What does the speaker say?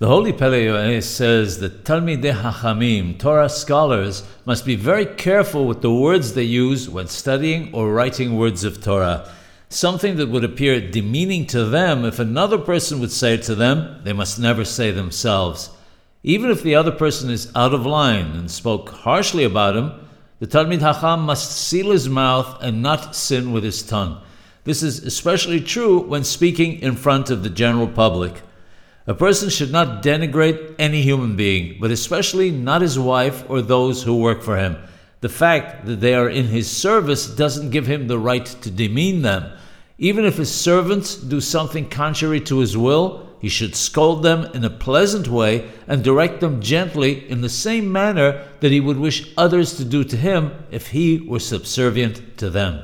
The Holy Pele says that Talmidei Hachamim, Torah scholars, must be very careful with the words they use when studying or writing words of Torah. Something that would appear demeaning to them, if another person would say it to them, they must never say themselves. Even if the other person is out of line and spoke harshly about him, the Talmid Hacham must seal his mouth and not sin with his tongue. This is especially true when speaking in front of the general public. A person should not denigrate any human being, but especially not his wife or those who work for him. The fact that they are in his service doesn't give him the right to demean them. Even if his servants do something contrary to his will, he should scold them in a pleasant way and direct them gently in the same manner that he would wish others to do to him if he were subservient to them.